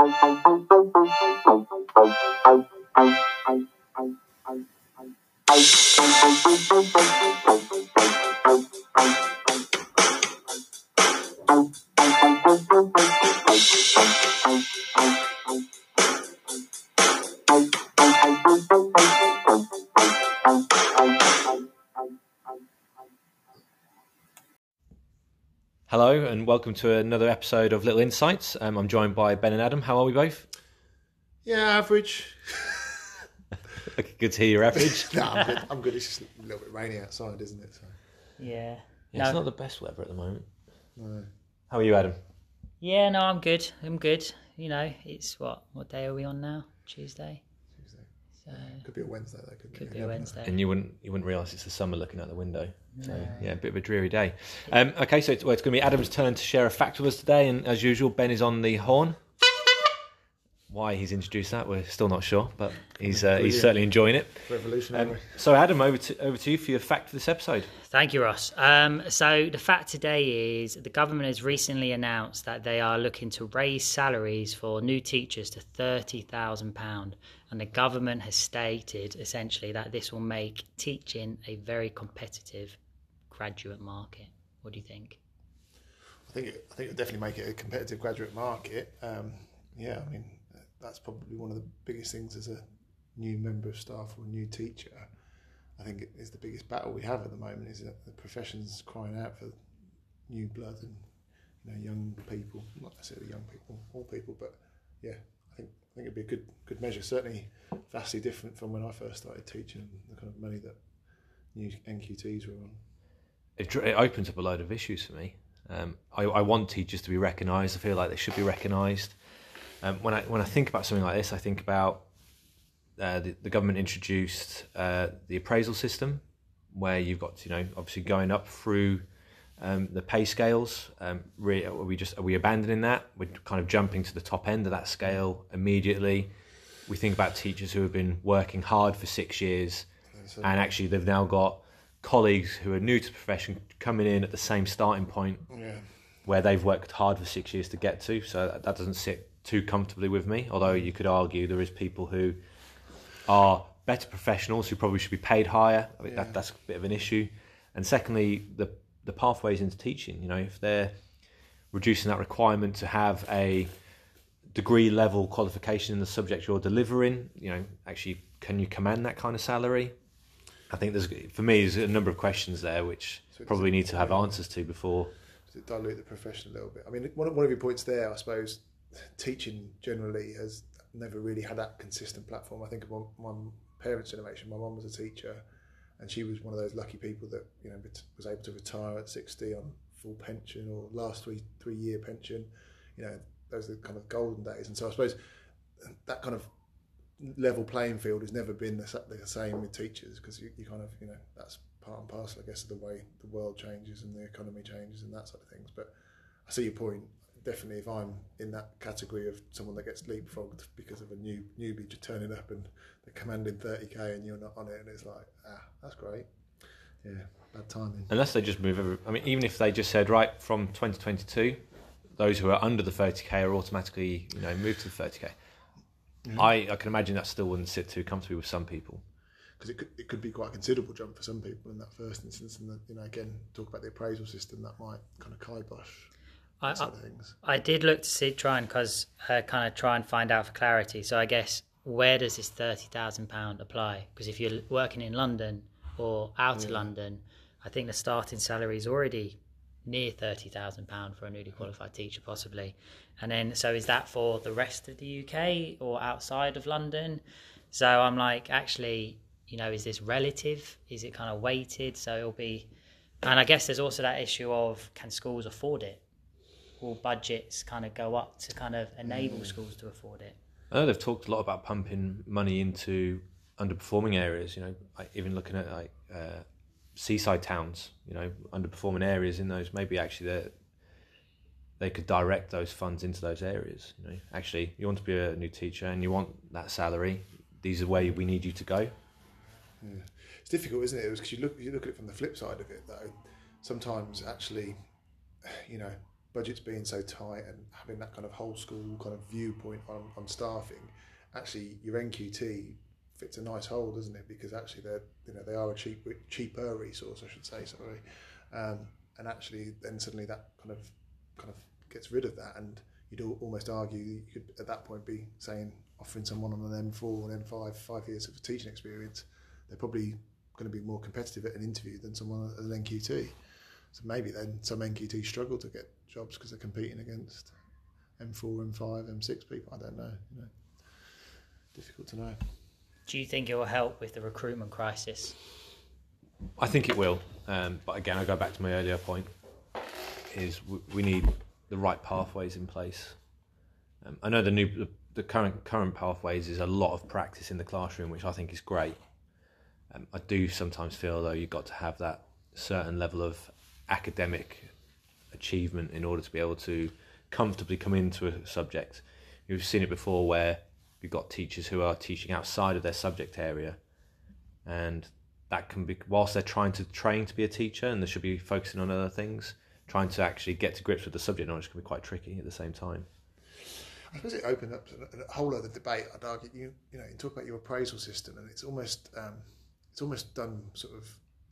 Hello welcome to another episode of Little Insights. Um, I'm joined by Ben and Adam. How are we both? Yeah, average. Good to hear your average. no, I'm good. I'm good. It's just a little bit rainy outside, isn't it? So, Yeah. Yeah, It's not the best weather at the moment. no. How are you, Adam? Yeah, no, I'm good. I'm good. You know, it's what? What day are we on now? Tuesday. Tuesday. So Could be a Wednesday though. Couldn't could it? be You never know. Wednesday. And you wouldn't you wouldn't realise it's the summer looking out the window. So yeah, a bit of a dreary day. Um, okay, so it's, well, it's going to be Adam's turn to share a fact with us today, and as usual, Ben is on the horn. Why he's introduced that, we're still not sure, but he's uh, he's certainly enjoying it. Revolutionary. Um, so Adam, over to over to you for your fact for this episode. Thank you, Ross. Um, so the fact today is the government has recently announced that they are looking to raise salaries for new teachers to thirty thousand pound, and the government has stated essentially that this will make teaching a very competitive graduate market. What do you think? I think it, I think it'll definitely make it a competitive graduate market. Um, yeah, I mean that's probably one of the biggest things as a new member of staff or a new teacher. I think it is the biggest battle we have at the moment is that the profession's crying out for new blood and you know young people, not necessarily young people, all people, but yeah, I think I think it'd be a good good measure. Certainly vastly different from when I first started teaching the kind of money that new NQTs were on. it, it opens up a load of issues for me. Um, I, I want teachers to be recognised. I feel like they should be recognised. Um, when I when I think about something like this, I think about uh, the, the government introduced uh, the appraisal system, where you've got you know obviously going up through um, the pay scales. Um, re- are we just are we abandoning that? We're kind of jumping to the top end of that scale immediately. We think about teachers who have been working hard for six years, and actually they've now got colleagues who are new to the profession coming in at the same starting point Yeah. where they've worked hard for six years to get to. So that, that doesn't sit too comfortably with me. Although you could argue there is people who are better professionals who probably should be paid higher. I mean, Yeah. that, that's a bit of an issue. And secondly, the the pathways into teaching. You know, if they're reducing that requirement to have a degree level qualification in the subject you're delivering, you know, actually, can you command that kind of salary? I think there's, for me, there's a number of questions there which So probably need to have answers to before. to dilute the profession a little bit. I mean, one of, one of your points there, I suppose, teaching generally has never really had that consistent platform. I think of my, parents' generation. My mum was a teacher, and she was one of those lucky people that you know was able to retire at sixty on full pension or last three three year pension. You know, those are the kind of golden days. And so I suppose that kind of level playing field has never been the, the same with teachers because you, you kind of you know that's part and parcel, I guess, of the way the world changes and the economy changes and that sort of things. But I see your point. Definitely, if I'm in that category of someone that gets leapfrogged because of a new newbie just turning up and they're commanding 30k and you're not on it, and it's like, ah, that's great. Yeah, bad timing. Unless they just move every, I mean, even if they just said, right, from 2022, those who are under the 30k are automatically, you know, moved to the 30k. I, I can imagine that still wouldn't sit too comfortably with some people. because it could, it could be quite a considerable jump for some people in that first instance. And then, you know, again, talk about the appraisal system that might kind of kibosh I, sort of things. I did look to see try and cause uh, kind of try and find out for clarity. So I guess where does this thirty thousand pound apply? Because if you're working in London or out of London, I think the starting salary is already near thirty thousand pound for a newly qualified teacher, possibly. And then so is that for the rest of the UK or outside of London? So I'm like, actually, you know, is this relative? Is it kind of weighted? So it'll be, and I guess there's also that issue of can schools afford it? Will budgets kind of go up to kind of enable schools to afford it? I know they've talked a lot about pumping money into underperforming areas. You know, like even looking at like uh, seaside towns. You know, underperforming areas in those. Maybe actually they they could direct those funds into those areas. You know, actually, you want to be a new teacher and you want that salary. These are where we need you to go. It's difficult, isn't it? Because you look you look at it from the flip side of it, though. Sometimes, actually, you know, budgets being so tight and having that kind of whole school kind of viewpoint on, on staffing, actually your NQT fits a nice hole, doesn't it? Because actually they're you know they are a cheap cheaper resource, I should say. Sorry, um, and actually then suddenly that kind of kind of gets rid of that, and you'd almost argue you could at that point be saying offering someone on an M4 and M5 five years of teaching experience, they're probably going to be more competitive at an interview than someone at an NQT. So maybe then some NQT struggle to get jobs because they're competing against M4, M5, M6 people. I don't know. You know, difficult to know. Do you think it will help with the recruitment crisis? I think it will, um, but again, I go back to my earlier point: is we need the right pathways in place. Um, I know the new the, the, current current pathways is a lot of practice in the classroom, which I think is great. Um, I do sometimes feel though you've got to have that certain level of academic achievement in order to be able to comfortably come into a subject. You've seen it before where you've got teachers who are teaching outside of their subject area, and that can be whilst they're trying to train to be a teacher and they should be focusing on other things trying to actually get to grips with the subject knowledge can be quite tricky at the same time. I suppose it opened up a whole other debate. I'd argue you you know you talk about your appraisal system and it's almost um, it's almost done sort of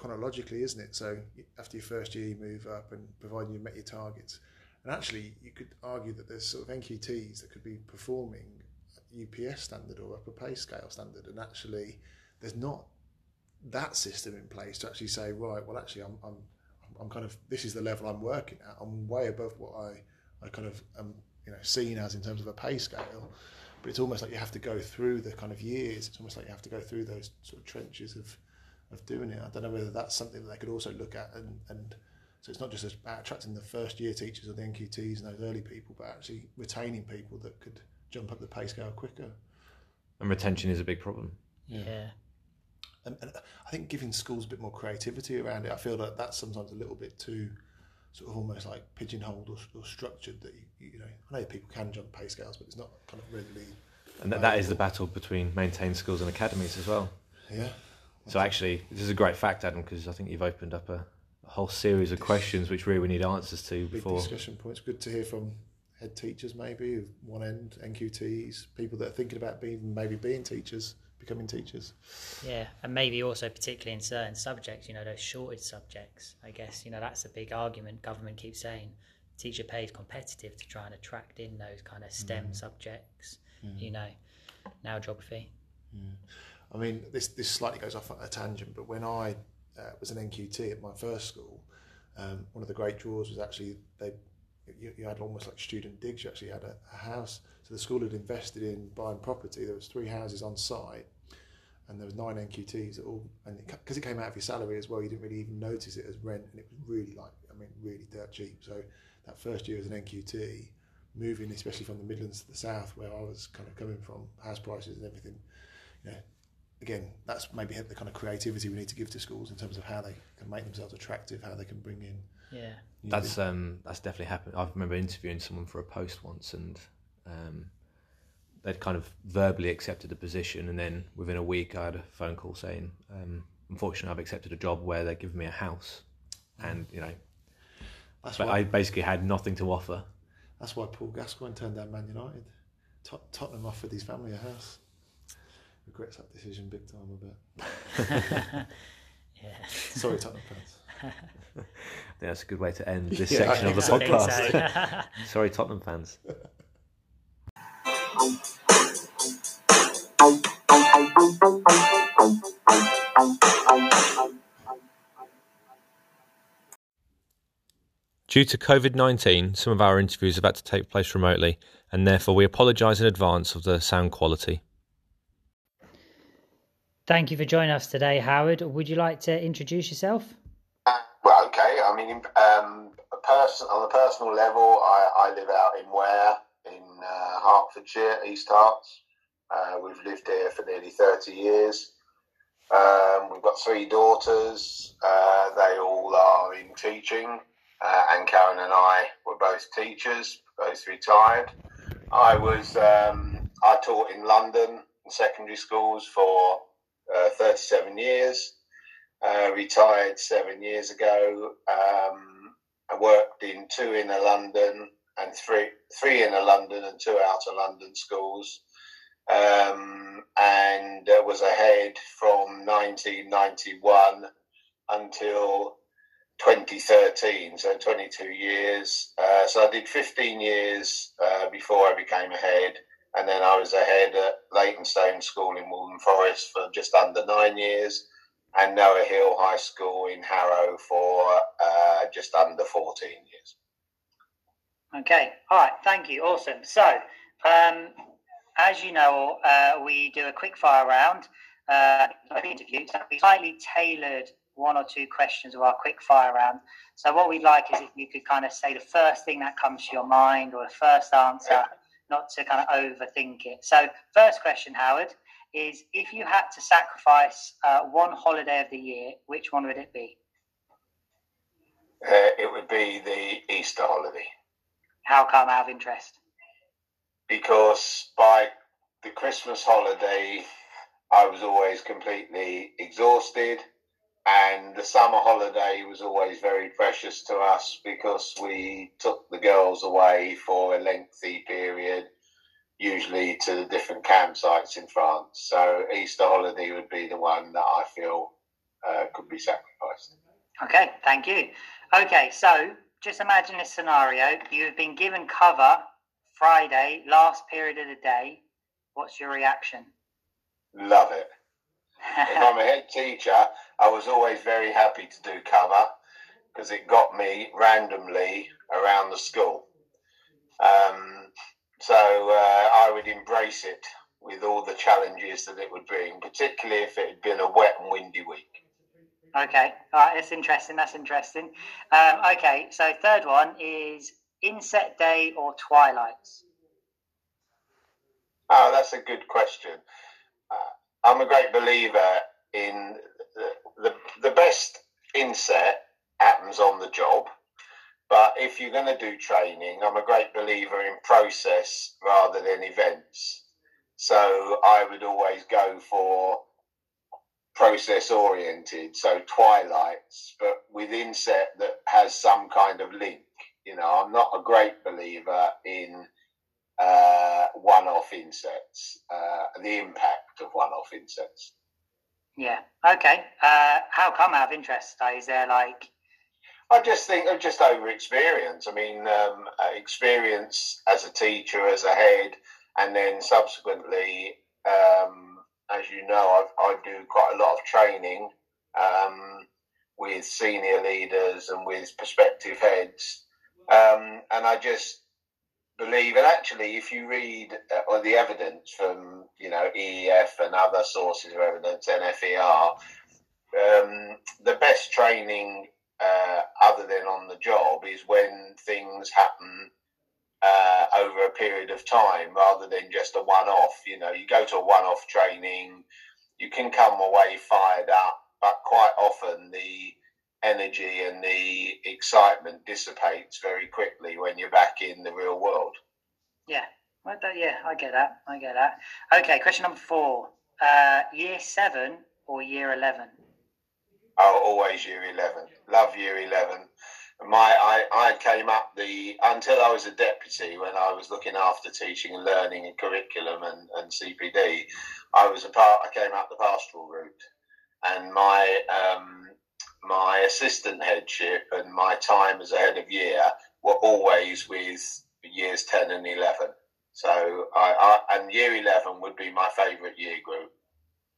chronologically, isn't it? So after your first year, you move up and providing you've met your targets. And actually, you could argue that there's sort of NQTs that could be performing UPS standard or upper pay scale standard, and actually, there's not that system in place to actually say, right, well, actually, I'm, I'm I'm kind of this is the level I'm working at. I'm way above what I I kind of am you know seen as in terms of a pay scale. But it's almost like you have to go through the kind of years. It's almost like you have to go through those sort of trenches of of doing it. I don't know whether that's something that they could also look at and and so it's not just about attracting the first year teachers or the NQTs and those early people, but actually retaining people that could jump up the pay scale quicker. And retention is a big problem. Yeah. yeah and, and I think giving schools a bit more creativity around it, I feel that that's sometimes a little bit too sort of almost like pigeonholed or, or structured. That you, you know, I know people can jump pay scales, but it's not kind of readily. And that, that is the battle between maintained schools and academies as well. Yeah. So actually, this is a great fact, Adam, because I think you've opened up a, a whole series of questions which really we need answers to big before discussion points. Good to hear from head teachers, maybe one end NQTs, people that are thinking about being maybe being teachers becoming teachers. Yeah, and maybe also particularly in certain subjects, you know, those shortage subjects. I guess you know that's a big argument. Government keeps saying teacher pay is competitive to try and attract in those kind of STEM mm. subjects. Mm. You know, now geography. Mm. I mean, this this slightly goes off a tangent, but when I uh, was an NQT at my first school, um, one of the great draws was actually they you, you, had almost like student digs. You actually had a, a, house. So the school had invested in buying property. There was three houses on site, and there was nine NQTs at all. And because it, it, came out of your salary as well, you didn't really even notice it as rent, and it was really like I mean really dirt cheap. So that first year as an NQT, moving especially from the Midlands to the south, where I was kind of coming from, house prices and everything, you know. Again, that's maybe the kind of creativity we need to give to schools in terms of how they can make themselves attractive, how they can bring in yeah, that's um, that's definitely happened. I remember interviewing someone for a post once, and um, they'd kind of verbally accepted the position, and then within a week, I had a phone call saying, um, "Unfortunately, I've accepted a job where they're giving me a house," and you know, that's but why, I basically had nothing to offer. That's why Paul Gascoigne turned down Man United. Tot- Tottenham offered his family a house. Regrets that decision big time, I bet. yeah. Sorry, Tottenham fans. I think that's a good way to end this yeah, section of the podcast. So. Sorry, Tottenham fans. Due to COVID 19, some of our interviews have had to take place remotely, and therefore we apologise in advance of the sound quality. Thank you for joining us today, Howard. Would you like to introduce yourself? Well, okay. I mean, um, a person on a personal level, I, I live out in Ware in uh, Hertfordshire, East Herts. Uh, we've lived here for nearly thirty years. Um, we've got three daughters. Uh, they all are in teaching, uh, and Karen and I were both teachers, both retired. I was um, I taught in London in secondary schools for uh, 37 years uh, retired seven years ago, um, I worked in two inner London and three three inner London and two outer London schools, um, and uh, was a head from 1991 until 2013, so 22 years. Uh, so I did 15 years uh, before I became a head, and then I was a head at Leytonstone School in Waltham Forest for just under nine years, and Nower Hill High School in Harrow for uh, just under 14 years. Okay, all right, thank you, awesome. So, um, as you know, uh, we do a quick fire round. Uh, interviews. We slightly tailored one or two questions of our quick fire round. So what we'd like is if you could kind of say the first thing that comes to your mind or the first answer, not to kind of overthink it. So first question, Howard, is if you had to sacrifice uh, one holiday of the year, which one would it be? Uh, it would be the Easter holiday. How come out of interest? Because by the Christmas holiday, I was always completely exhausted and the summer holiday was always very precious to us because we took the girls away for a lengthy period, usually to the different campsites in France. So Easter holiday would be the one that I feel uh, could be sacrificed. Okay, thank you. Okay, so just imagine this scenario. You've been given cover Friday, last period of the day. What's your reaction? Love it. If I'm a head teacher, I was always very happy to do cover because it got me randomly around the school. Um, so uh, I would embrace it with all the challenges that it would bring, particularly if it had been a wet and windy week. Okay, all right, that's interesting. That's interesting. Um, okay, so third one is inset day or twilights. Oh, that's a good question. I'm a great believer in the, the, the best inset happens on the job. But if you're going to do training, I'm a great believer in process rather than events. So I would always go for process oriented, so twilights, but with inset that has some kind of link. You know, I'm not a great believer in uh, one off insets, uh, the impact of one off insets. Yeah. Okay. Uh, how come out of interest? Is there like? I just think of just over experience. I mean, um, uh, experience as a teacher, as a head, and then subsequently, um, as you know, I, I do quite a lot of training um, with senior leaders and with prospective heads, um, and I just believe, and actually, if you read uh, or the evidence from you know EEF and other sources of evidence, NFER, um, the best training uh, other than on the job is when things happen uh, over a period of time rather than just a one-off. You know, you go to a one-off training, you can come away fired up, but quite often the energy and the excitement dissipates very quickly when you're back in the real world. Yeah, well, yeah, I get that. I get that. Okay, question number four: uh, Year seven or year eleven? Oh, always year eleven. Love year eleven. My, I, I came up the until I was a deputy when I was looking after teaching and learning and curriculum and, and CPD. I was a part. I came up the pastoral route, and my um, my assistant headship and my time as a head of year were always with years 10 and 11. So I, I and year 11 would be my favourite year group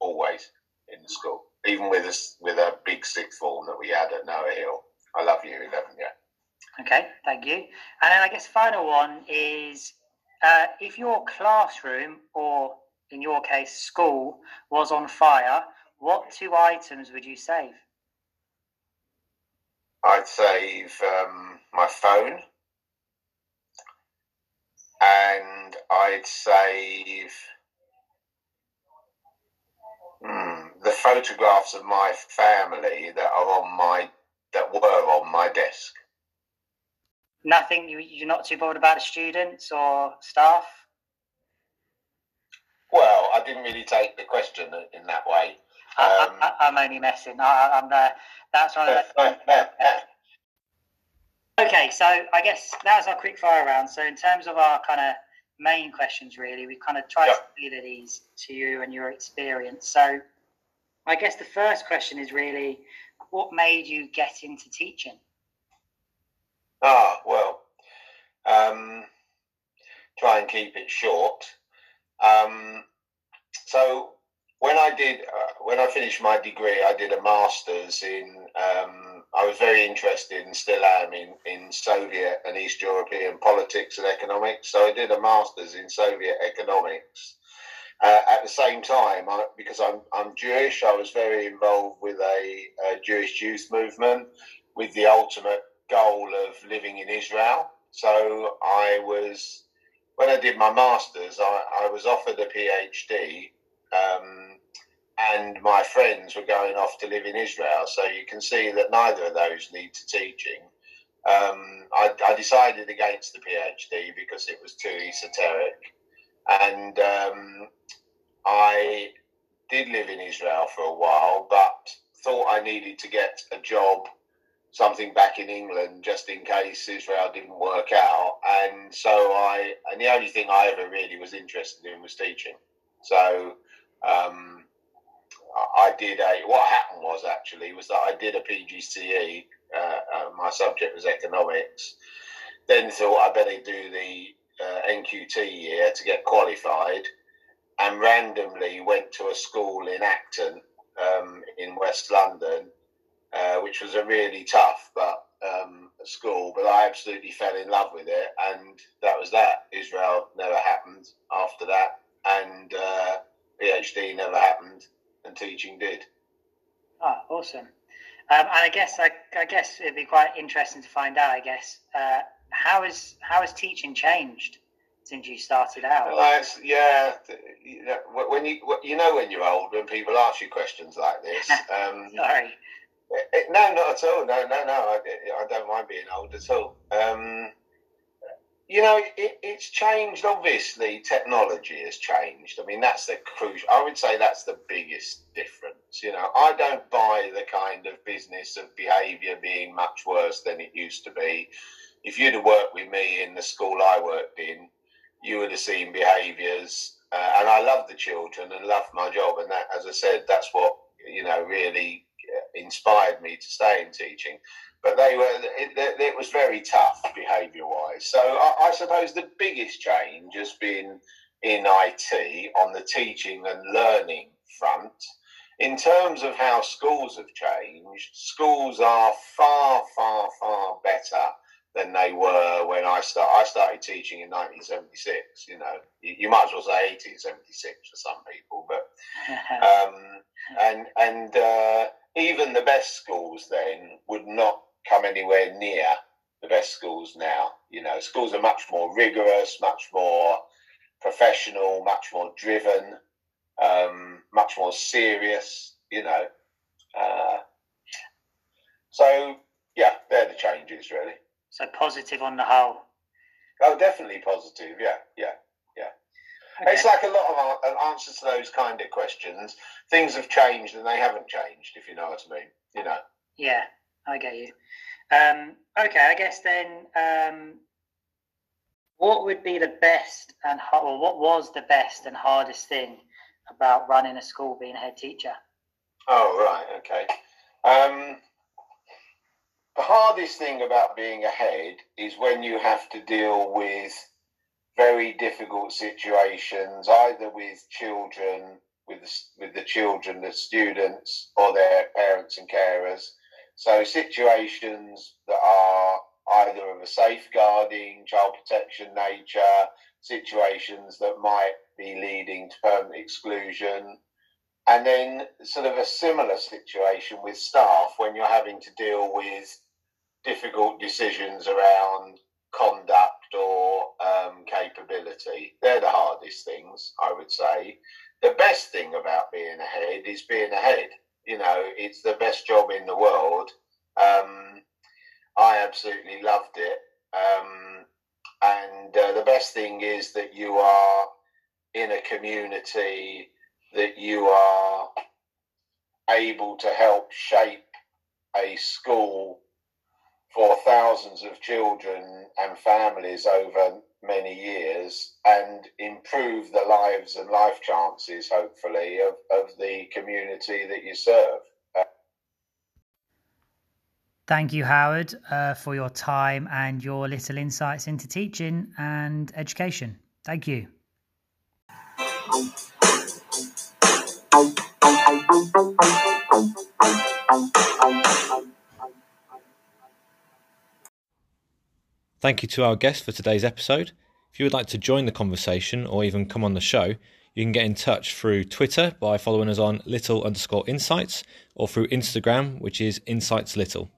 always in the school, even with a, with a big sixth form that we had at Nower Hill. I love year 11, yeah. Okay, thank you. And then I guess final one is uh, if your classroom or in your case school was on fire, what two items would you save? I'd save um, my phone and I'd save hmm, the photographs of my family that are on my that were on my desk. Nothing. You, you're not too bothered about the students or staff. Well, I didn't really take the question in that way. Um, I, am only messing. I, am there. That's one of the. Okay, so I guess that was our quick fire round. So in terms of our kind of main questions, really, we kind of tried to tailor these to you and your experience. So I guess the first question is really, what made you get into teaching? Ah, well, um, try and keep it short. Um, so when I did, uh, when I finished my degree, I did a master's in. Um, I was very interested and still am in in Soviet and East European politics and economics. So I did a master's in Soviet economics. Uh, at the same time, I, because I'm I'm Jewish, I was very involved with a, a Jewish youth movement with the ultimate goal of living in Israel. So I was when I did my masters, I, I was offered a PhD, um, and my friends were going off to live in Israel. So you can see that neither of those need to teaching. Um, I, I, decided against the PhD because it was too esoteric, and um, I did live in Israel for a while, but thought I needed to get a job something back in England just in case Israel didn't work out. And so I, and the only thing I ever really was interested in was teaching. So um, I did a, what happened was actually, was that I did a PGCE. Uh, uh, my subject was economics. Then thought I better do the uh, NQT year to get qualified and randomly went to a school in Acton um, in West London uh, which was a really tough but um, school. But I absolutely fell in love with it, and that was that. Israel never happened after that, and uh, PhD never happened, and teaching did. Ah, awesome. Um, and I guess I, I, guess it'd be quite interesting to find out. I guess uh, how is how has teaching changed since you started out? Well, yeah, when you you know when you're old when people ask you questions like this. Um, Sorry. No, not at all. No, no, no. I, I don't mind being old at all. Um, you know, it, it's changed. Obviously, technology has changed. I mean, that's the crucial. I would say that's the biggest difference. You know, I don't buy the kind of business of behaviour being much worse than it used to be. If you'd have worked with me in the school I worked in, you would have seen behaviours. Uh, and I love the children and love my job. And that, as I said, that's what you know really inspired me to stay in teaching. But they were it, it was very tough behaviour wise. So I, I suppose the biggest change has been in IT on the teaching and learning front. In terms of how schools have changed, schools are far, far, far better than they were when I start. I started teaching in 1976. You know, you, you might as well say 1876 for some people, but um, and and uh, even the best schools then would not come anywhere near the best schools now. You know, schools are much more rigorous, much more professional, much more driven, um, much more serious. You know, uh, so yeah, they're the changes really. So positive on the whole. Oh, definitely positive. Yeah, yeah. Okay. It's like a lot of answers to those kind of questions. Things have changed and they haven't changed, if you know what I mean. You know. Yeah, I get you. Um, okay, I guess then, um, what would be the best and or what was the best and hardest thing about running a school, being a head teacher? Oh right, okay. Um, the hardest thing about being a head is when you have to deal with very difficult situations, either with children, with the, with the children, the students, or their parents and carers. So situations that are either of a safeguarding, child protection nature, situations that might be leading to permanent exclusion, and then sort of a similar situation with staff when you're having to deal with difficult decisions around conduct or um, capability. They're the hardest things, I would say. The best thing about being a head is being a head. You know, it's the best job in the world. Um, I absolutely loved it. Um, and uh, the best thing is that you are in a community that you are able to help shape a school for thousands of children and families over many years and improve the lives and life chances, hopefully, of, of the community that you serve. Thank you, Howard, uh, for your time and your little insights into teaching and education. Thank you. Thank you to our guest for today's episode. If you would like to join the conversation or even come on the show, you can get in touch through Twitter by following us on little underscore insights or through Instagram, which is insights little.